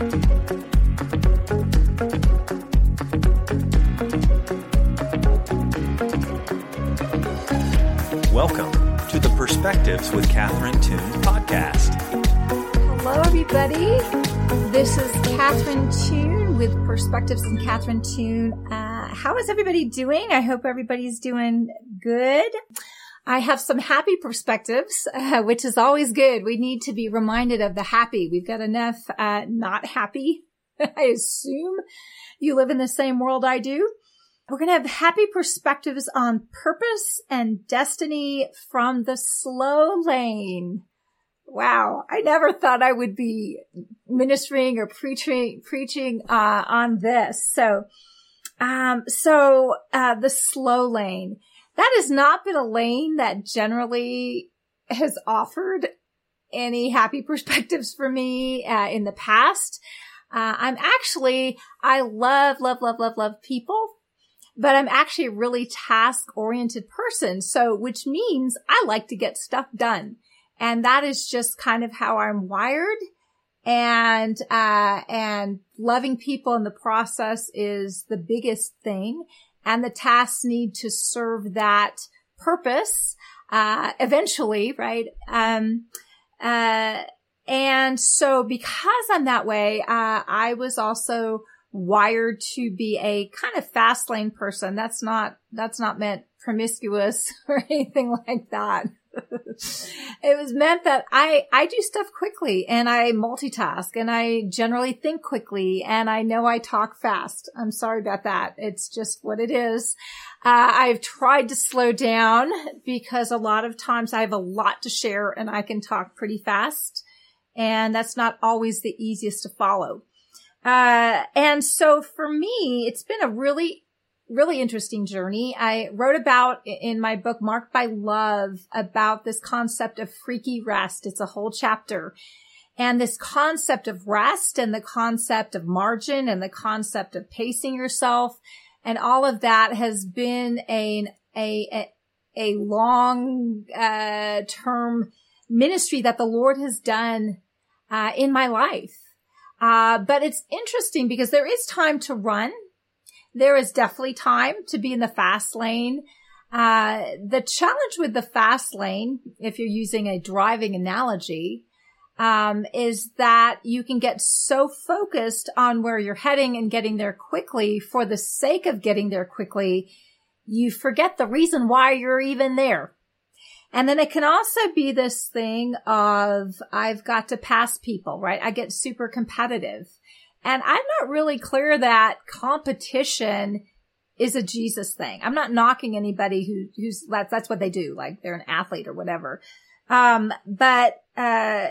Welcome to the Perspectives with Catherine Toon podcast. Hello, everybody. This is Catherine Toon with Perspectives and Catherine Toon. Uh, how is everybody doing? I hope everybody's doing good. I have some happy perspectives, uh, which is always good. We need to be reminded of the happy. We've got enough uh, not happy. I assume you live in the same world I do. We're going to have happy perspectives on purpose and destiny from the slow lane. Wow. I never thought I would be ministering or preaching, preaching, uh, on this. So, um, so, uh, the slow lane, that has not been a lane that generally has offered any happy perspectives for me, uh, in the past. Uh, I'm actually, I love, love, love, love, love people but I'm actually a really task oriented person. So, which means I like to get stuff done. And that is just kind of how I'm wired. And, uh, and loving people in the process is the biggest thing. And the tasks need to serve that purpose, uh, eventually, right? Um, uh, and so because I'm that way, uh, I was also wired to be a kind of fast lane person. That's not, that's not meant promiscuous or anything like that. it was meant that I, I do stuff quickly and I multitask and I generally think quickly and I know I talk fast. I'm sorry about that. It's just what it is. Uh, I've tried to slow down because a lot of times I have a lot to share and I can talk pretty fast. And that's not always the easiest to follow. Uh, and so for me, it's been a really, really interesting journey. I wrote about in my book, Marked by Love, about this concept of freaky rest. It's a whole chapter. And this concept of rest and the concept of margin and the concept of pacing yourself and all of that has been a, a, a, long, uh, term ministry that the Lord has done, uh, in my life. Uh, but it's interesting because there is time to run. There is definitely time to be in the fast lane. Uh, the challenge with the fast lane, if you're using a driving analogy, um, is that you can get so focused on where you're heading and getting there quickly for the sake of getting there quickly, you forget the reason why you're even there. And then it can also be this thing of I've got to pass people, right? I get super competitive. And I'm not really clear that competition is a Jesus thing. I'm not knocking anybody who, who's, that's, that's what they do. Like they're an athlete or whatever. Um, but, uh,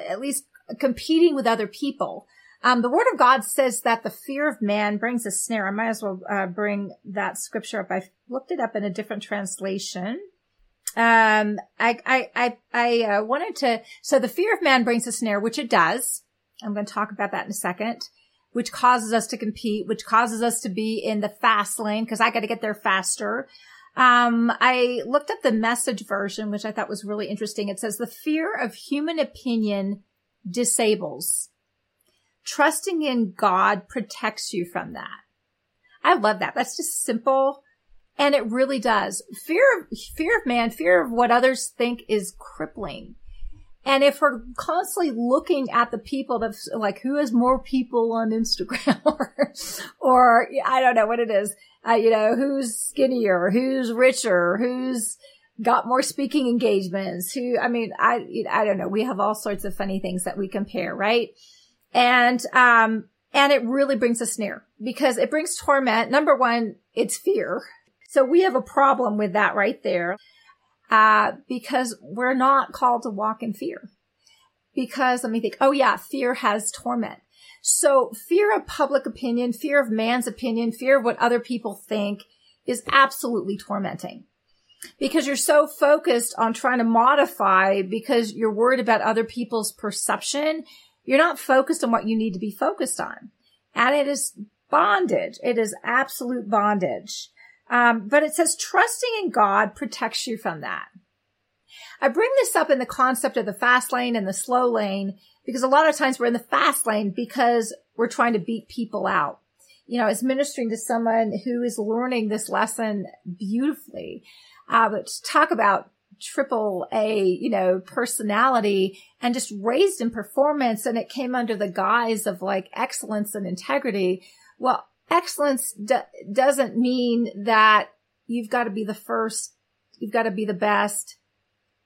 at least competing with other people. Um, the word of God says that the fear of man brings a snare. I might as well, uh, bring that scripture up. I looked it up in a different translation. Um, I, I, I, I uh, wanted to, so the fear of man brings a snare, which it does. I'm going to talk about that in a second, which causes us to compete, which causes us to be in the fast lane because I got to get there faster. Um, I looked up the message version, which I thought was really interesting. It says the fear of human opinion disables. Trusting in God protects you from that. I love that. That's just simple and it really does. Fear of, fear of man, fear of what others think is crippling. And if we're constantly looking at the people that like who has more people on Instagram or, or I don't know what it is, uh, you know, who's skinnier, who's richer, who's got more speaking engagements, who, I mean, I, I don't know. We have all sorts of funny things that we compare, right? And, um, and it really brings a snare because it brings torment. Number one, it's fear so we have a problem with that right there. Uh, because we're not called to walk in fear. Because let me think, oh yeah, fear has torment. So fear of public opinion, fear of man's opinion, fear of what other people think is absolutely tormenting. Because you're so focused on trying to modify because you're worried about other people's perception. You're not focused on what you need to be focused on. And it is bondage. It is absolute bondage. Um, but it says trusting in God protects you from that. I bring this up in the concept of the fast lane and the slow lane because a lot of times we're in the fast lane because we're trying to beat people out. You know, as ministering to someone who is learning this lesson beautifully. Uh, but talk about triple A, you know, personality and just raised in performance. And it came under the guise of like excellence and integrity. Well, excellence doesn't mean that you've got to be the first. You've got to be the best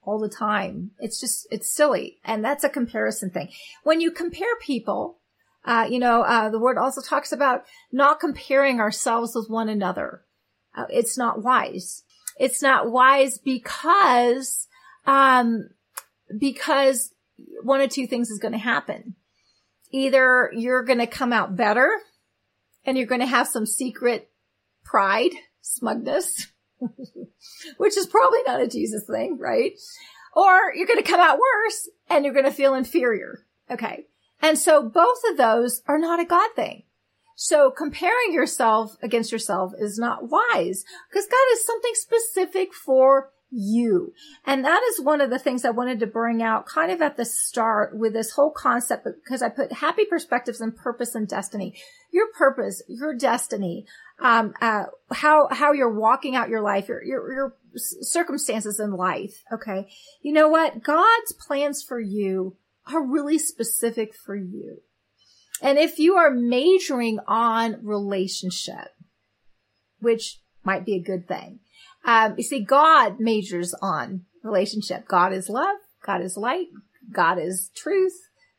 all the time. It's just, it's silly. And that's a comparison thing. When you compare people, uh, you know, uh, the word also talks about not comparing ourselves with one another. Uh, it's not wise. It's not wise because, um, because one of two things is going to happen. Either you're going to come out better and you're going to have some secret pride, smugness, which is probably not a Jesus thing, right? Or you're going to come out worse and you're going to feel inferior. Okay. And so both of those are not a God thing. So comparing yourself against yourself is not wise because God is something specific for you. And that is one of the things I wanted to bring out kind of at the start with this whole concept because I put happy perspectives and purpose and destiny. Your purpose, your destiny, um, uh, how, how you're walking out your life, your, your, your circumstances in life. Okay. You know what? God's plans for you are really specific for you. And if you are majoring on relationship, which might be a good thing, um, you see, God majors on relationship. God is love. God is light. God is truth.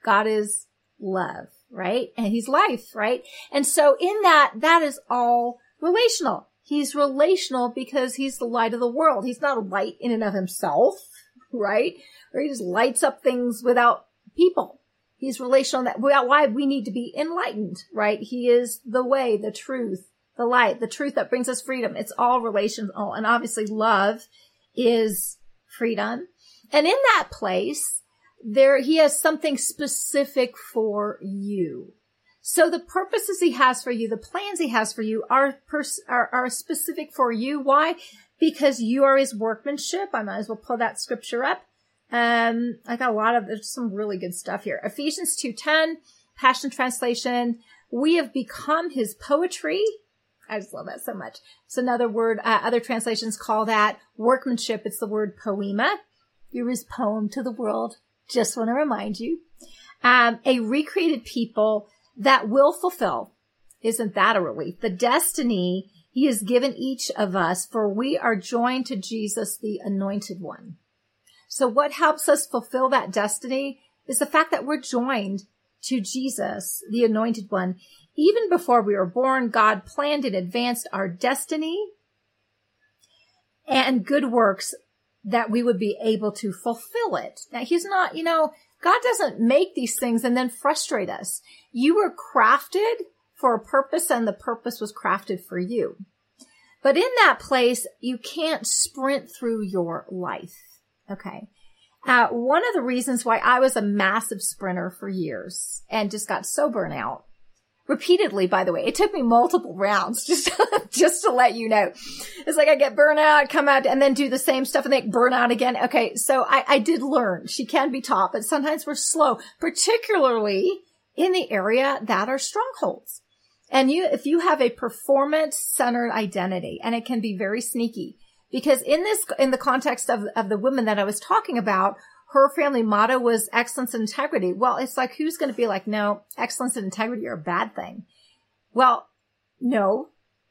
God is love, right? And he's life, right? And so in that, that is all relational. He's relational because he's the light of the world. He's not a light in and of himself, right? Or he just lights up things without people. He's relational that why we need to be enlightened, right? He is the way, the truth, the light, the truth that brings us freedom. It's all relational. And obviously love is freedom. And in that place, there, he has something specific for you. So the purposes he has for you, the plans he has for you are, pers- are, are specific for you. Why? Because you are his workmanship. I might as well pull that scripture up. Um, I got a lot of, there's some really good stuff here. Ephesians 2.10, Passion Translation. We have become his poetry. I just love that so much. It's another word, uh, other translations call that workmanship. It's the word poema. You're his poem to the world. Just want to remind you. Um, a recreated people that will fulfill. Isn't that a relief? The destiny he has given each of us for we are joined to Jesus, the anointed one. So what helps us fulfill that destiny is the fact that we're joined to Jesus, the anointed one. Even before we were born, God planned and advanced our destiny and good works that we would be able to fulfill it. Now he's not, you know, God doesn't make these things and then frustrate us. You were crafted for a purpose and the purpose was crafted for you. But in that place, you can't sprint through your life. Okay. Uh, one of the reasons why I was a massive sprinter for years and just got so burnt out repeatedly, by the way, it took me multiple rounds just, just to let you know. It's like I get burnout, come out and then do the same stuff and then burn out again. Okay. So I, I did learn she can be taught, but sometimes we're slow, particularly in the area that are strongholds. And you, if you have a performance centered identity and it can be very sneaky, because in this, in the context of, of the women that I was talking about, her family motto was excellence and integrity. Well, it's like, who's going to be like, no, excellence and integrity are a bad thing. Well, no,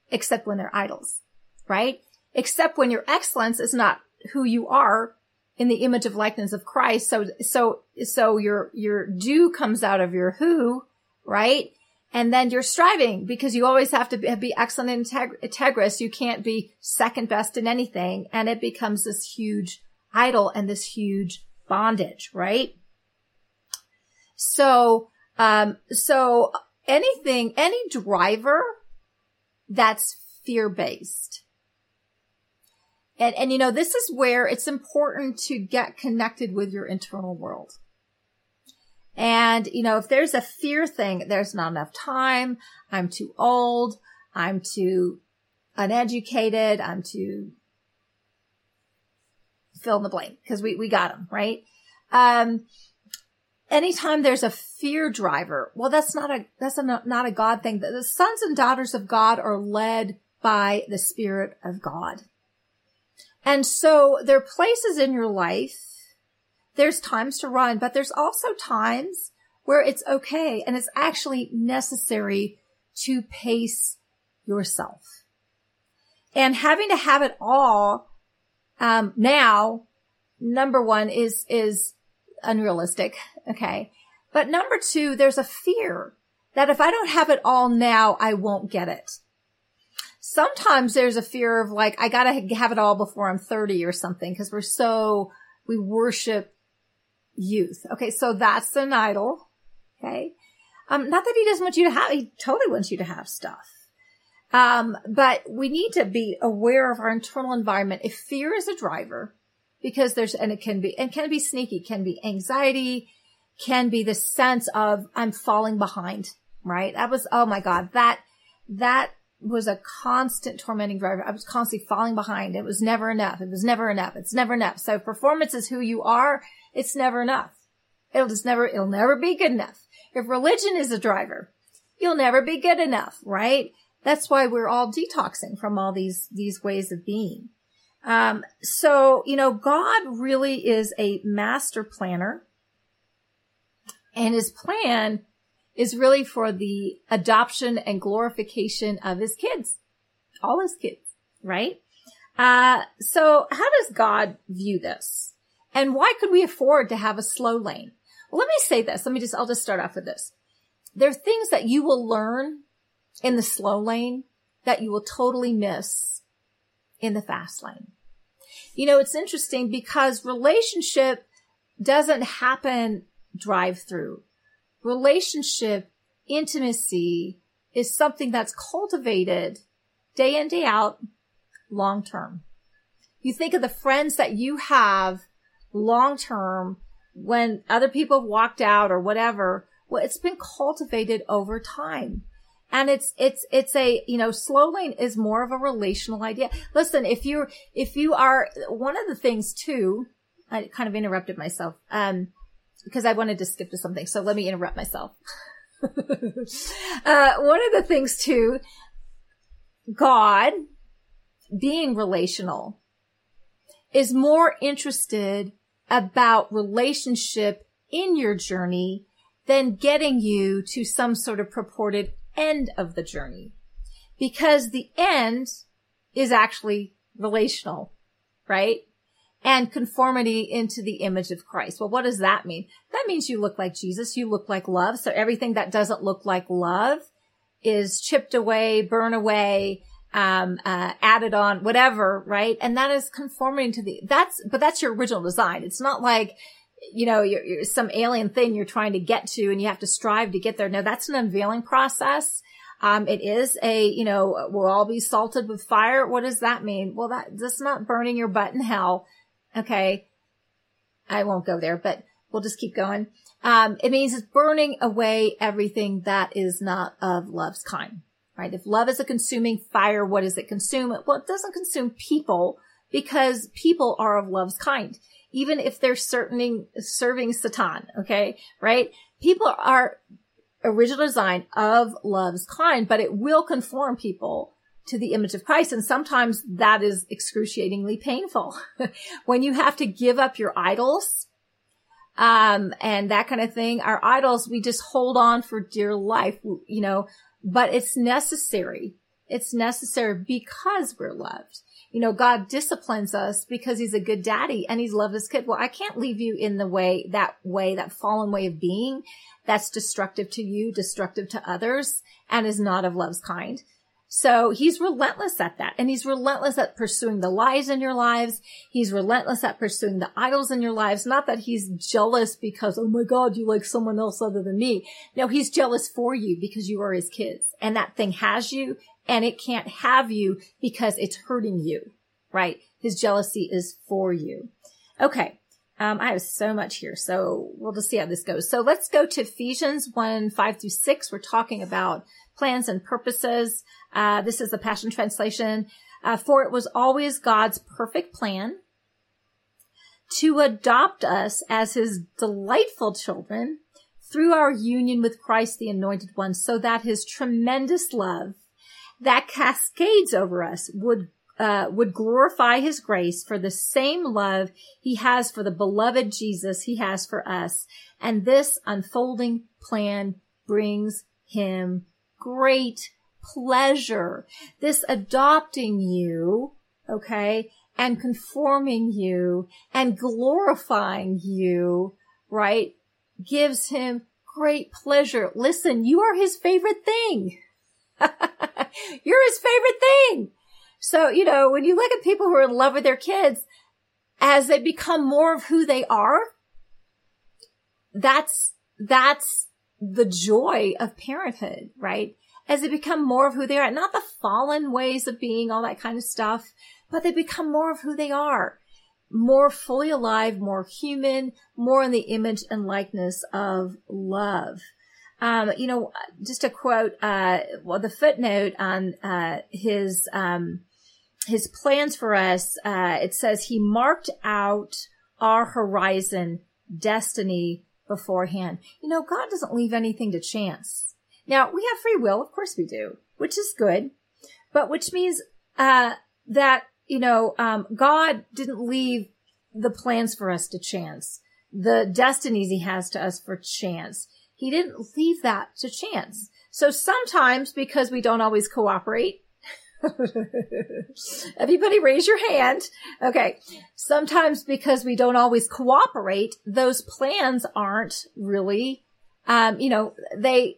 except when they're idols, right? Except when your excellence is not who you are in the image of likeness of Christ. So, so, so your, your do comes out of your who, right? And then you're striving because you always have to be, excellent and integ- integrous. You can't be second best in anything. And it becomes this huge idol and this huge bondage, right? So, um, so anything, any driver that's fear based. And, and you know, this is where it's important to get connected with your internal world. And, you know, if there's a fear thing, there's not enough time. I'm too old. I'm too uneducated. I'm too fill in the blank because we, we got them, right? Um, anytime there's a fear driver, well, that's not a, that's a, not a God thing. The sons and daughters of God are led by the Spirit of God. And so there are places in your life, there's times to run, but there's also times where it's okay and it's actually necessary to pace yourself. And having to have it all, um, now, number one is, is unrealistic. Okay. But number two, there's a fear that if I don't have it all now, I won't get it. Sometimes there's a fear of like, I gotta have it all before I'm 30 or something because we're so, we worship youth. Okay. So that's an idol. Okay. Um, not that he doesn't want you to have, he totally wants you to have stuff. Um, but we need to be aware of our internal environment. If fear is a driver, because there's, and it can be, and can be sneaky, can be anxiety, can be the sense of I'm falling behind, right? That was, oh my God, that, that was a constant tormenting driver. I was constantly falling behind. It was never enough. It was never enough. It's never enough. So performance is who you are. It's never enough. It'll just never, it'll never be good enough. If religion is a driver, you'll never be good enough, right? That's why we're all detoxing from all these, these ways of being. Um, so, you know, God really is a master planner and his plan is really for the adoption and glorification of his kids, all his kids, right? Uh, so how does God view this? And why could we afford to have a slow lane? Well, let me say this. Let me just, I'll just start off with this. There are things that you will learn in the slow lane that you will totally miss in the fast lane. You know, it's interesting because relationship doesn't happen drive through. Relationship intimacy is something that's cultivated day in, day out, long term. You think of the friends that you have long term when other people have walked out or whatever. Well, it's been cultivated over time. And it's, it's, it's a, you know, slow lane is more of a relational idea. Listen, if you're, if you are, one of the things too, I kind of interrupted myself, um, because I wanted to skip to something. So let me interrupt myself. uh, one of the things too, God being relational is more interested about relationship in your journey than getting you to some sort of purported end of the journey because the end is actually relational, right? And conformity into the image of Christ. Well, what does that mean? That means you look like Jesus. You look like love. So everything that doesn't look like love is chipped away, burn away, um, uh, added on, whatever, right? And that is conforming to the, that's, but that's your original design. It's not like, you know, you're, you're, some alien thing you're trying to get to and you have to strive to get there. No, that's an unveiling process. Um, it is a, you know, we'll all be salted with fire. What does that mean? Well, that, that's not burning your butt in hell. Okay. I won't go there, but we'll just keep going. Um, it means it's burning away everything that is not of love's kind, right? If love is a consuming fire, what does it consume? Well, it doesn't consume people because people are of love's kind even if they're serving, serving Satan. Okay. Right. People are original design of love's kind, but it will conform people to the image of Christ. And sometimes that is excruciatingly painful when you have to give up your idols. Um, and that kind of thing. Our idols, we just hold on for dear life, you know, but it's necessary. It's necessary because we're loved you know, God disciplines us because he's a good daddy and he's loved his kid. Well, I can't leave you in the way, that way, that fallen way of being that's destructive to you, destructive to others, and is not of love's kind. So he's relentless at that. And he's relentless at pursuing the lies in your lives. He's relentless at pursuing the idols in your lives. Not that he's jealous because, oh my God, you like someone else other than me. No, he's jealous for you because you are his kids and that thing has you and it can't have you because it's hurting you, right? His jealousy is for you. Okay. Um, I have so much here, so we'll just see how this goes. So let's go to Ephesians 1, 5 through 6. We're talking about plans and purposes. Uh, this is the Passion Translation. Uh, for it was always God's perfect plan to adopt us as his delightful children through our union with Christ, the anointed one, so that his tremendous love that cascades over us would uh, would glorify his grace for the same love he has for the beloved Jesus he has for us. And this unfolding plan brings him great pleasure. This adopting you, okay, and conforming you and glorifying you, right, gives him great pleasure. Listen, you are his favorite thing. You're his favorite thing. So, you know, when you look at people who are in love with their kids, as they become more of who they are, that's, that's the joy of parenthood, right? As they become more of who they are, not the fallen ways of being, all that kind of stuff, but they become more of who they are. More fully alive, more human, more in the image and likeness of love. Um, you know, just a quote, uh, well, the footnote on, uh, his, um, his plans for us, uh, it says he marked out our horizon destiny beforehand. You know, God doesn't leave anything to chance. Now, we have free will, of course we do, which is good, but which means, uh, that, you know, um, God didn't leave the plans for us to chance, the destinies he has to us for chance. He didn't leave that to chance. So sometimes because we don't always cooperate, Everybody raise your hand. Okay. Sometimes because we don't always cooperate, those plans aren't really, um, you know, they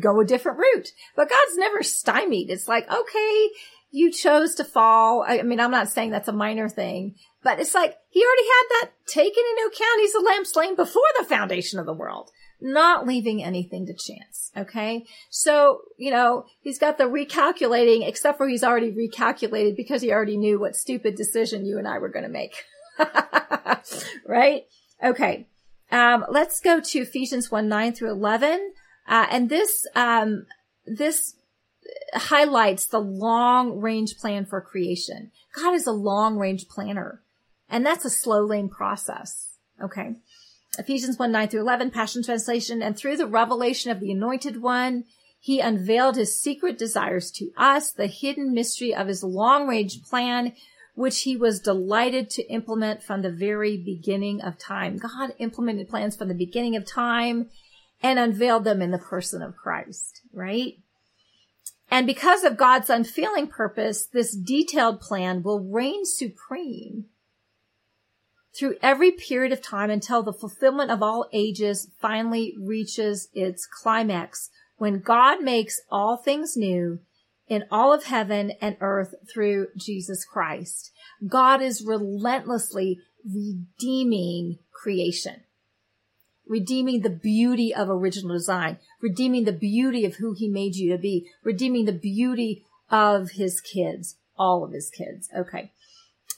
go a different route, but God's never stymied. It's like, okay, you chose to fall. I mean, I'm not saying that's a minor thing, but it's like he already had that taken into account. He's a lamb slain before the foundation of the world not leaving anything to chance. Okay. So, you know, he's got the recalculating, except for he's already recalculated because he already knew what stupid decision you and I were going to make. right? Okay. Um, let's go to Ephesians 1 9 through 11. Uh, and this, um, this highlights the long range plan for creation. God is a long range planner and that's a slow lane process. Okay. Ephesians 1 9 through 11, Passion Translation, and through the revelation of the Anointed One, he unveiled his secret desires to us, the hidden mystery of his long range plan, which he was delighted to implement from the very beginning of time. God implemented plans from the beginning of time and unveiled them in the person of Christ, right? And because of God's unfailing purpose, this detailed plan will reign supreme through every period of time until the fulfillment of all ages finally reaches its climax when God makes all things new in all of heaven and earth through Jesus Christ. God is relentlessly redeeming creation, redeeming the beauty of original design, redeeming the beauty of who he made you to be, redeeming the beauty of his kids, all of his kids. Okay.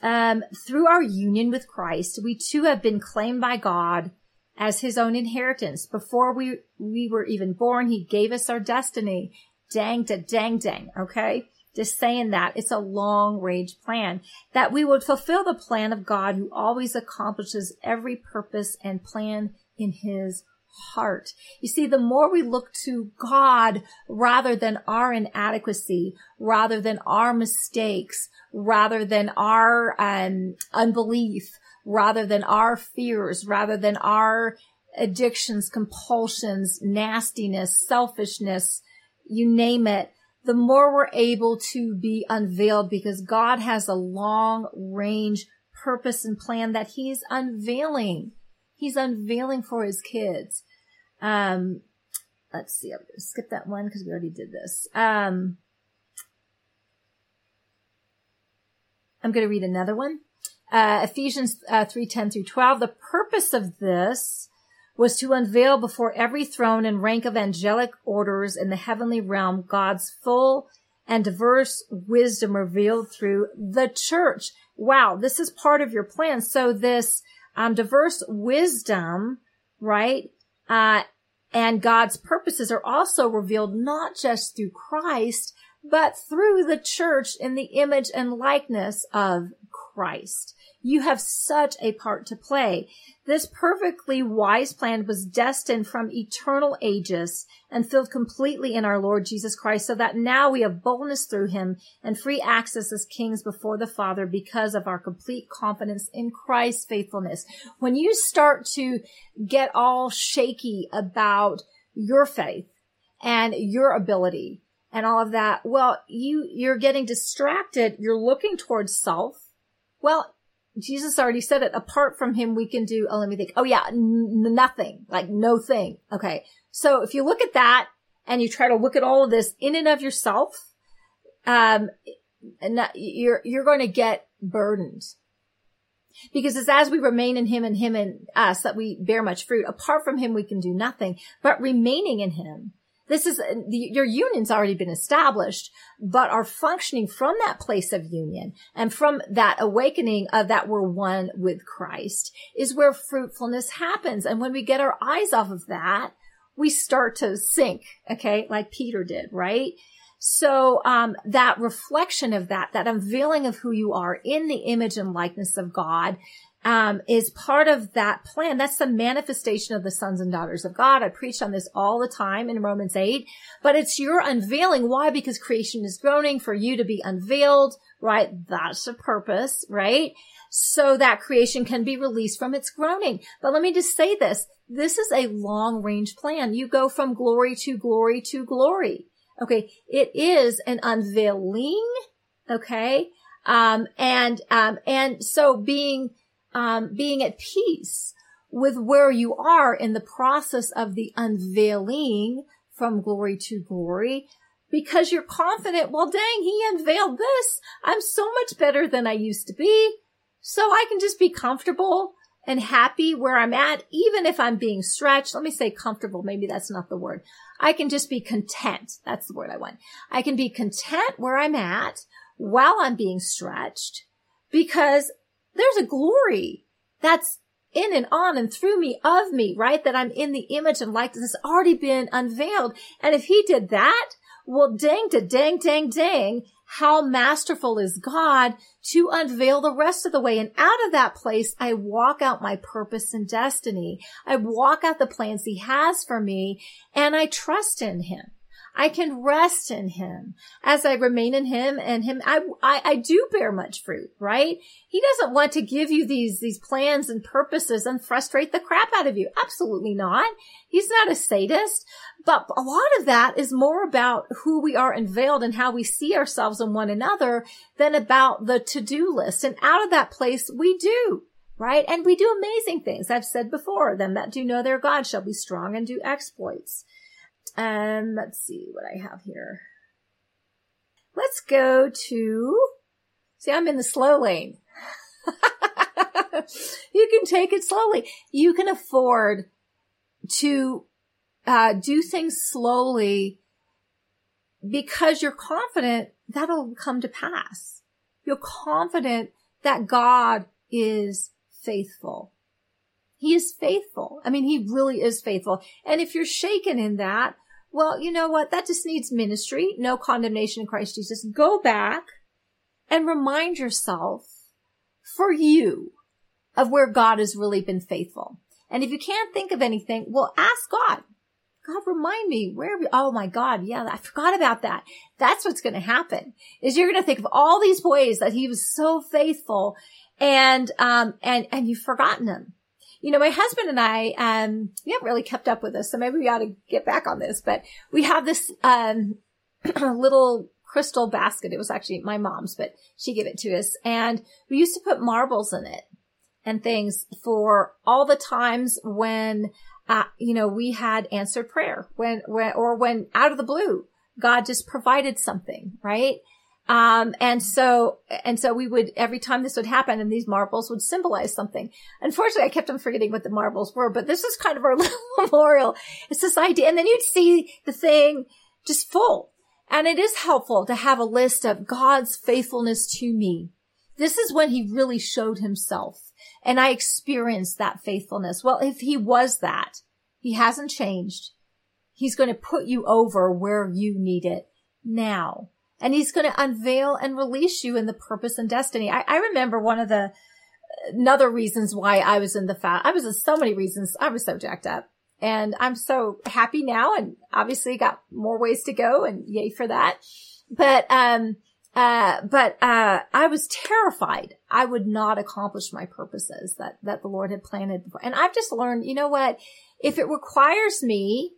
Um, through our union with Christ, we too have been claimed by God as his own inheritance. Before we, we were even born, he gave us our destiny. Dang, da, dang, dang. Okay. Just saying that it's a long range plan that we would fulfill the plan of God who always accomplishes every purpose and plan in his heart. You see, the more we look to God rather than our inadequacy, rather than our mistakes, rather than our um, unbelief, rather than our fears, rather than our addictions, compulsions, nastiness, selfishness, you name it, the more we're able to be unveiled because God has a long range purpose and plan that he's unveiling. He's unveiling for his kids. Um, let's see. I'm going to skip that one because we already did this. Um, I'm going to read another one. Uh, Ephesians uh, 3, 10 through 12. The purpose of this was to unveil before every throne and rank of angelic orders in the heavenly realm God's full and diverse wisdom revealed through the church. Wow, this is part of your plan. So this um, diverse wisdom, right, uh, and God's purposes are also revealed not just through Christ, but through the church in the image and likeness of Christ. You have such a part to play. This perfectly wise plan was destined from eternal ages and filled completely in our Lord Jesus Christ so that now we have boldness through him and free access as kings before the Father because of our complete confidence in Christ's faithfulness. When you start to get all shaky about your faith and your ability and all of that, well, you, you're getting distracted. You're looking towards self. Well, Jesus already said it. Apart from him, we can do, oh, let me think. Oh yeah, n- nothing, like no thing. Okay. So if you look at that and you try to look at all of this in and of yourself, um, and you're, you're going to get burdened because it's as we remain in him and him and us that we bear much fruit. Apart from him, we can do nothing, but remaining in him this is, the, your union's already been established, but are functioning from that place of union and from that awakening of that we're one with Christ is where fruitfulness happens. And when we get our eyes off of that, we start to sink, okay, like Peter did, right? So um, that reflection of that, that unveiling of who you are in the image and likeness of God, um, is part of that plan. That's the manifestation of the sons and daughters of God. I preach on this all the time in Romans 8, but it's your unveiling. Why? Because creation is groaning for you to be unveiled, right? That's the purpose, right? So that creation can be released from its groaning. But let me just say this. This is a long range plan. You go from glory to glory to glory. Okay. It is an unveiling. Okay. Um, and, um, and so being, um, being at peace with where you are in the process of the unveiling from glory to glory because you're confident, well, dang, he unveiled this. I'm so much better than I used to be. So I can just be comfortable and happy where I'm at, even if I'm being stretched. Let me say comfortable. Maybe that's not the word. I can just be content. That's the word I want. I can be content where I'm at while I'm being stretched because there's a glory that's in and on and through me of me, right? That I'm in the image and likeness has already been unveiled. And if he did that, well, dang to dang, dang, dang, how masterful is God to unveil the rest of the way. And out of that place, I walk out my purpose and destiny. I walk out the plans he has for me and I trust in him. I can rest in him as I remain in him and him. I, I, I, do bear much fruit, right? He doesn't want to give you these, these plans and purposes and frustrate the crap out of you. Absolutely not. He's not a sadist, but a lot of that is more about who we are unveiled and how we see ourselves and one another than about the to-do list. And out of that place, we do right? And we do amazing things. I've said before, them that do know their God shall be strong and do exploits. And let's see what I have here. Let's go to, see, I'm in the slow lane. you can take it slowly. You can afford to uh, do things slowly because you're confident that'll come to pass. You're confident that God is faithful. He is faithful. I mean, he really is faithful. And if you're shaken in that, well, you know what? That just needs ministry. No condemnation in Christ Jesus. Go back and remind yourself for you of where God has really been faithful. And if you can't think of anything, well, ask God. God, remind me where we, oh my God. Yeah, I forgot about that. That's what's going to happen is you're going to think of all these ways that he was so faithful and, um, and, and you've forgotten them you know, my husband and I, um, we haven't really kept up with this, so maybe we ought to get back on this, but we have this, um, little crystal basket. It was actually my mom's, but she gave it to us and we used to put marbles in it and things for all the times when, uh, you know, we had answered prayer when, when, or when out of the blue, God just provided something, right? Um, and so, and so we would, every time this would happen and these marbles would symbolize something. Unfortunately, I kept on forgetting what the marbles were, but this is kind of our little memorial. It's this idea. And then you'd see the thing just full. And it is helpful to have a list of God's faithfulness to me. This is when he really showed himself and I experienced that faithfulness. Well, if he was that, he hasn't changed. He's going to put you over where you need it now. And he's going to unveil and release you in the purpose and destiny. I, I remember one of the another reasons why I was in the fat. I was in so many reasons. I was so jacked up and I'm so happy now and obviously got more ways to go and yay for that. But, um, uh, but, uh, I was terrified I would not accomplish my purposes that, that the Lord had planted. And I've just learned, you know what? If it requires me,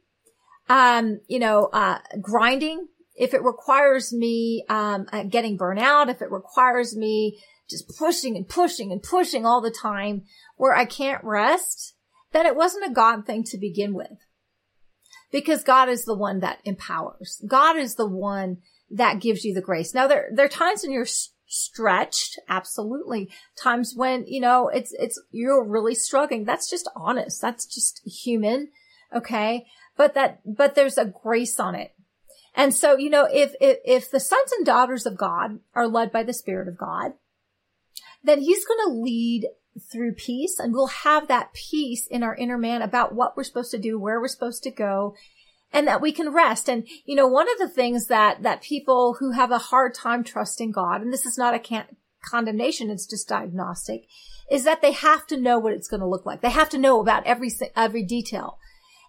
um, you know, uh, grinding, if it requires me, um, uh, getting burnout, if it requires me just pushing and pushing and pushing all the time where I can't rest, then it wasn't a God thing to begin with. Because God is the one that empowers. God is the one that gives you the grace. Now there, there are times when you're stretched. Absolutely. Times when, you know, it's, it's, you're really struggling. That's just honest. That's just human. Okay. But that, but there's a grace on it. And so, you know, if, if, if the sons and daughters of God are led by the Spirit of God, then he's going to lead through peace and we'll have that peace in our inner man about what we're supposed to do, where we're supposed to go, and that we can rest. And, you know, one of the things that, that people who have a hard time trusting God, and this is not a condemnation, it's just diagnostic, is that they have to know what it's going to look like. They have to know about every, every detail.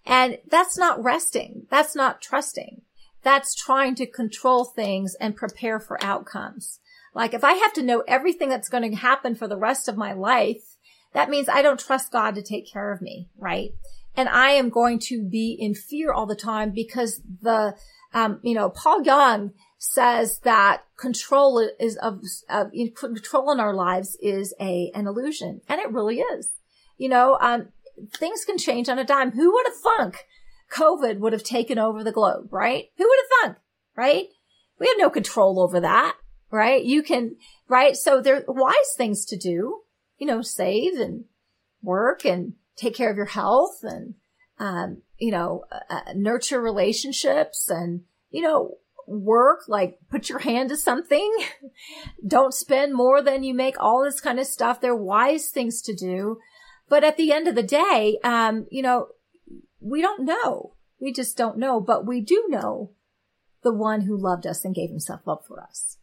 And that's not resting. That's not trusting. That's trying to control things and prepare for outcomes. Like if I have to know everything that's going to happen for the rest of my life, that means I don't trust God to take care of me, right? And I am going to be in fear all the time because the, um, you know, Paul Young says that control is of, of control in our lives is a, an illusion. And it really is. You know, um, things can change on a dime. Who would have thunk COVID would have taken over the globe, right? Who would have thunk, right? We have no control over that right? You can, right? So there are wise things to do, you know, save and work and take care of your health and, um, you know, uh, uh, nurture relationships and, you know, work, like put your hand to something. Don't spend more than you make, all this kind of stuff. They're wise things to do. But at the end of the day, um, you know, we don't know. We just don't know, but we do know the one who loved us and gave himself up for us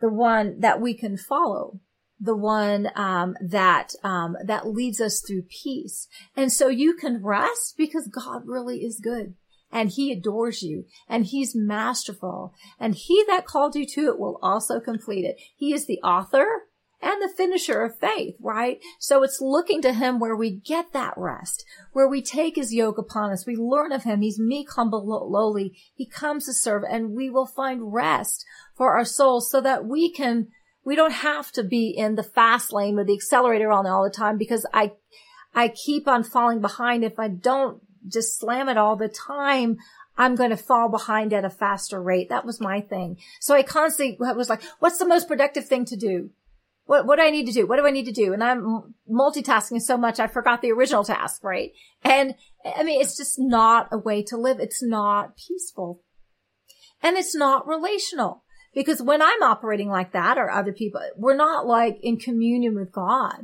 the one that we can follow, the one um, that um, that leads us through peace. And so you can rest because God really is good and he adores you and he's masterful and he that called you to it will also complete it. He is the author and the finisher of faith, right? So it's looking to him where we get that rest, where we take his yoke upon us. We learn of him. He's meek, humble, lowly. He comes to serve and we will find rest for our souls so that we can, we don't have to be in the fast lane with the accelerator on all the time because I, I keep on falling behind. If I don't just slam it all the time, I'm going to fall behind at a faster rate. That was my thing. So I constantly was like, what's the most productive thing to do? What, what do I need to do? What do I need to do? And I'm multitasking so much, I forgot the original task, right? And I mean, it's just not a way to live. It's not peaceful. And it's not relational. Because when I'm operating like that or other people, we're not like in communion with God,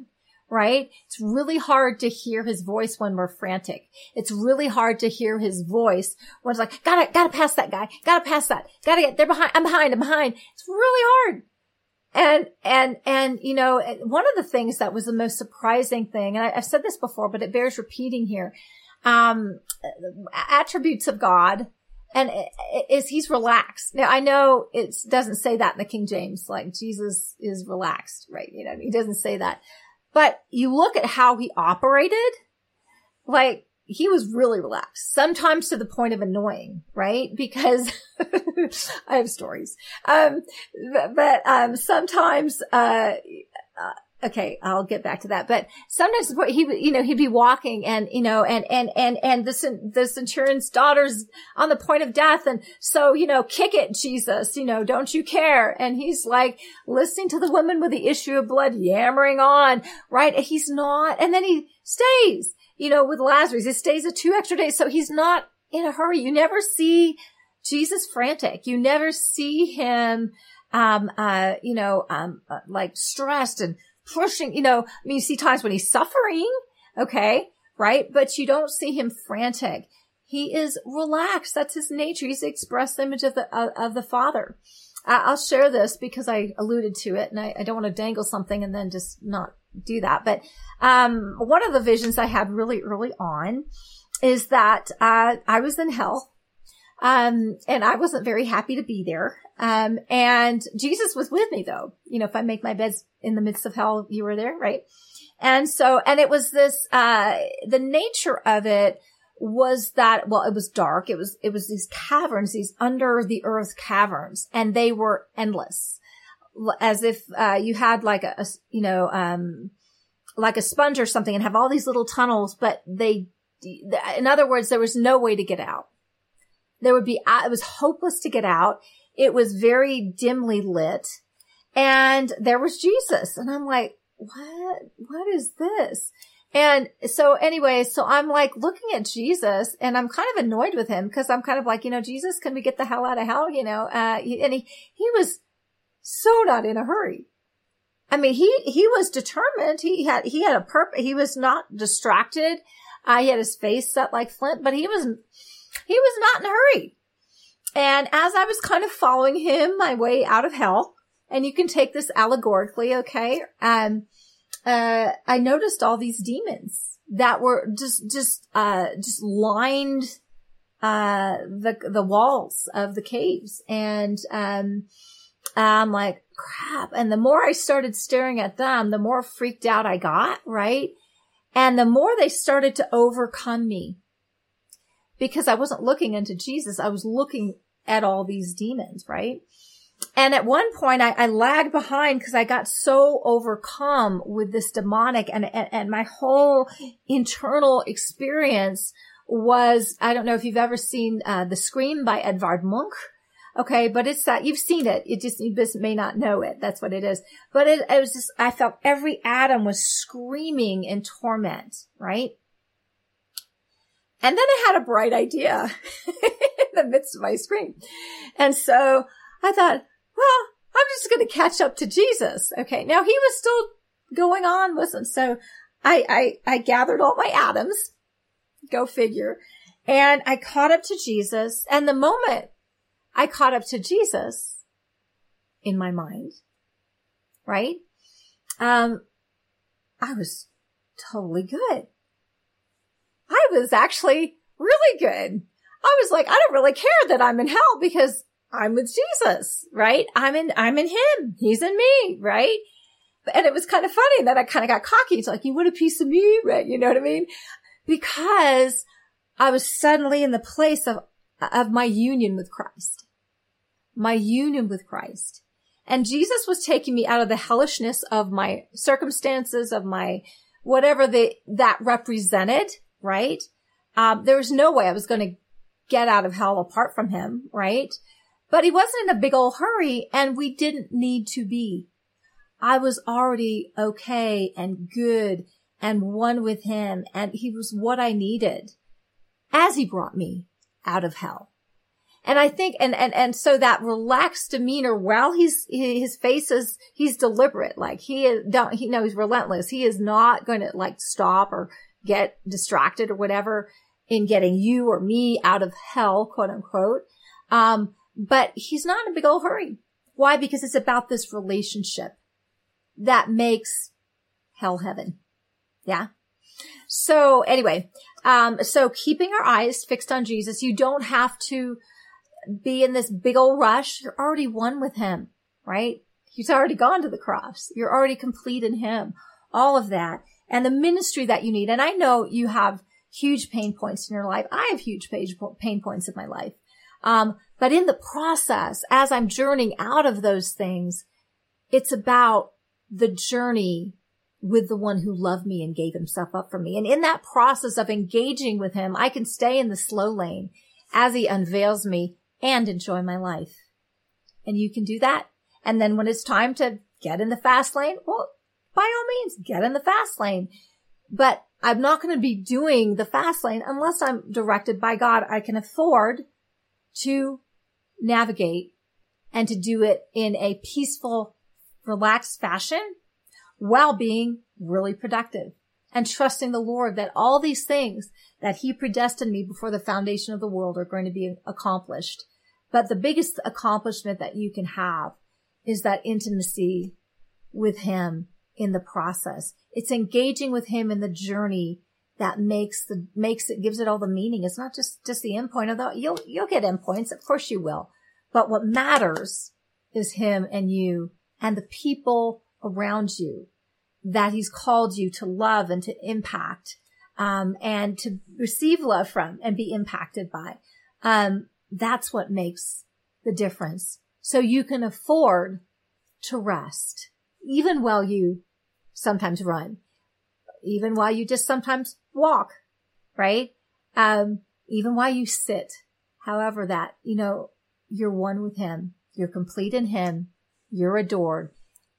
right? It's really hard to hear his voice when we're frantic. It's really hard to hear his voice when it's like, gotta, gotta pass that guy, gotta pass that, gotta get, they're behind, I'm behind, I'm behind. It's really hard. And, and, and, you know, one of the things that was the most surprising thing, and I, have said this before, but it bears repeating here, um, attributes of God, and is he's relaxed. Now I know it doesn't say that in the King James, like Jesus is relaxed, right? You know, he doesn't say that, but you look at how he operated, like he was really relaxed, sometimes to the point of annoying, right? Because I have stories. Um, but, but um, sometimes, uh, uh, okay, I'll get back to that. But sometimes he, you know, he'd be walking and, you know, and, and, and, and the, the centurion's daughter's on the point of death. And so, you know, kick it, Jesus, you know, don't you care? And he's like listening to the woman with the issue of blood yammering on, right? He's not, and then he stays you know, with Lazarus. He stays a two extra days. So he's not in a hurry. You never see Jesus frantic. You never see him, um, uh, you know, um, uh, like stressed and pushing, you know, I mean, you see times when he's suffering. Okay. Right. But you don't see him frantic. He is relaxed. That's his nature. He's the express image of the, of, of the father. I'll share this because I alluded to it and I, I don't want to dangle something and then just not do that. But, um, one of the visions I had really early on is that, uh, I was in hell. Um, and I wasn't very happy to be there. Um, and Jesus was with me though. You know, if I make my beds in the midst of hell, you were there, right? And so, and it was this, uh, the nature of it was that, well, it was dark. It was, it was these caverns, these under the earth caverns, and they were endless. As if, uh, you had like a, a, you know, um, like a sponge or something and have all these little tunnels, but they, in other words, there was no way to get out. There would be, it was hopeless to get out. It was very dimly lit and there was Jesus. And I'm like, what, what is this? And so anyway, so I'm like looking at Jesus and I'm kind of annoyed with him because I'm kind of like, you know, Jesus, can we get the hell out of hell? You know, uh, and he, he was so not in a hurry. I mean, he, he was determined. He had, he had a purpose. He was not distracted. Uh, he had his face set like flint, but he was, he was not in a hurry. And as I was kind of following him my way out of hell, and you can take this allegorically, okay? Um, uh, I noticed all these demons that were just, just, uh, just lined, uh, the, the walls of the caves. And, um, I'm like, crap. And the more I started staring at them, the more freaked out I got, right? And the more they started to overcome me because I wasn't looking into Jesus. I was looking at all these demons, right? And at one point I, I lagged behind because I got so overcome with this demonic and, and, and my whole internal experience was, I don't know if you've ever seen, uh, The Scream by Edvard Munch. Okay. But it's that you've seen it. It just, you just may not know it. That's what it is. But it, it was just, I felt every atom was screaming in torment, right? And then I had a bright idea in the midst of my scream. And so I thought, well, I'm just going to catch up to Jesus. Okay. Now he was still going on with them. So I, I, I gathered all my atoms. Go figure. And I caught up to Jesus. And the moment I caught up to Jesus in my mind, right? Um, I was totally good. I was actually really good. I was like, I don't really care that I'm in hell because I'm with Jesus, right? I'm in, I'm in him. He's in me, right? And it was kind of funny that I kind of got cocky. It's like, you want a piece of me, right? You know what I mean? Because I was suddenly in the place of, of my union with Christ, my union with Christ. And Jesus was taking me out of the hellishness of my circumstances, of my whatever the, that represented, right? Um, there was no way I was going to get out of hell apart from him, right? But he wasn't in a big old hurry and we didn't need to be. I was already okay and good and one with him and he was what I needed as he brought me out of hell. And I think, and, and, and so that relaxed demeanor while he's, his face is, he's deliberate. Like he is, don't, he knows he's relentless. He is not going to like stop or get distracted or whatever in getting you or me out of hell, quote unquote. Um, but he's not in a big old hurry. Why? Because it's about this relationship that makes hell heaven. Yeah. So anyway, um, so keeping our eyes fixed on Jesus, you don't have to be in this big old rush. You're already one with him, right? He's already gone to the cross. You're already complete in him. All of that and the ministry that you need. And I know you have huge pain points in your life. I have huge pain points in my life. Um, but in the process, as I'm journeying out of those things, it's about the journey with the one who loved me and gave himself up for me. And in that process of engaging with him, I can stay in the slow lane as he unveils me and enjoy my life. And you can do that. And then when it's time to get in the fast lane, well, by all means, get in the fast lane. But I'm not going to be doing the fast lane unless I'm directed by God. I can afford to navigate and to do it in a peaceful, relaxed fashion while being really productive and trusting the Lord that all these things that he predestined me before the foundation of the world are going to be accomplished But the biggest accomplishment that you can have is that intimacy with him in the process. It's engaging with him in the journey that makes the, makes it, gives it all the meaning. It's not just, just the endpoint, although you'll, you'll get endpoints. Of course you will. But what matters is him and you and the people around you that he's called you to love and to impact, um, and to receive love from and be impacted by. Um, that's what makes the difference. So you can afford to rest, even while you sometimes run, even while you just sometimes walk, right? Um, even while you sit, however that, you know, you're one with him. You're complete in him. You're adored.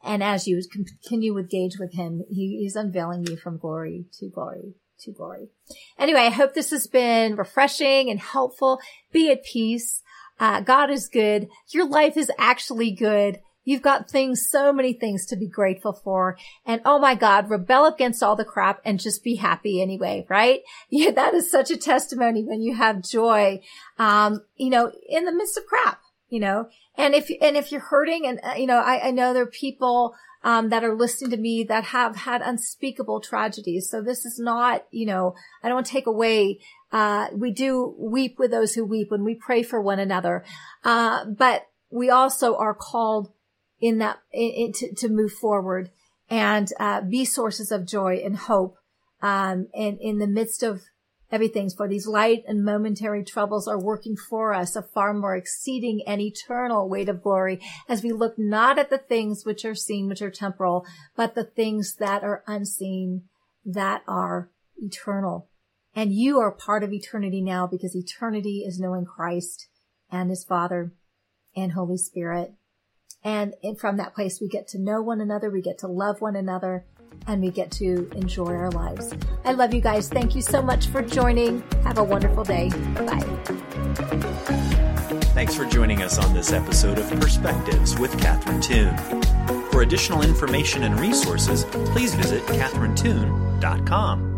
And as you continue engage with him, he is unveiling you from glory to glory to glory. Anyway, I hope this has been refreshing and helpful. Be at peace. Uh, God is good. Your life is actually good. You've got things, so many things to be grateful for. And oh my God, rebel against all the crap and just be happy anyway, right? Yeah, that is such a testimony when you have joy, um, you know, in the midst of crap, you know, and if, and if you're hurting and, uh, you know, I, I know there are people, um, that are listening to me that have had unspeakable tragedies. So this is not, you know, I don't take away, uh, we do weep with those who weep when we pray for one another. Uh, but we also are called in that, in, in, to, to move forward and, uh, be sources of joy and hope, um, and in the midst of everything. For these light and momentary troubles are working for us a far more exceeding and eternal weight of glory as we look not at the things which are seen, which are temporal, but the things that are unseen, that are eternal. And you are part of eternity now because eternity is knowing Christ and his Father and Holy Spirit. And from that place, we get to know one another. We get to love one another and we get to enjoy our lives. I love you guys. Thank you so much for joining. Have a wonderful day. Bye. Thanks for joining us on this episode of Perspectives with Catherine Toon. For additional information and resources, please visit catherinetoon.com.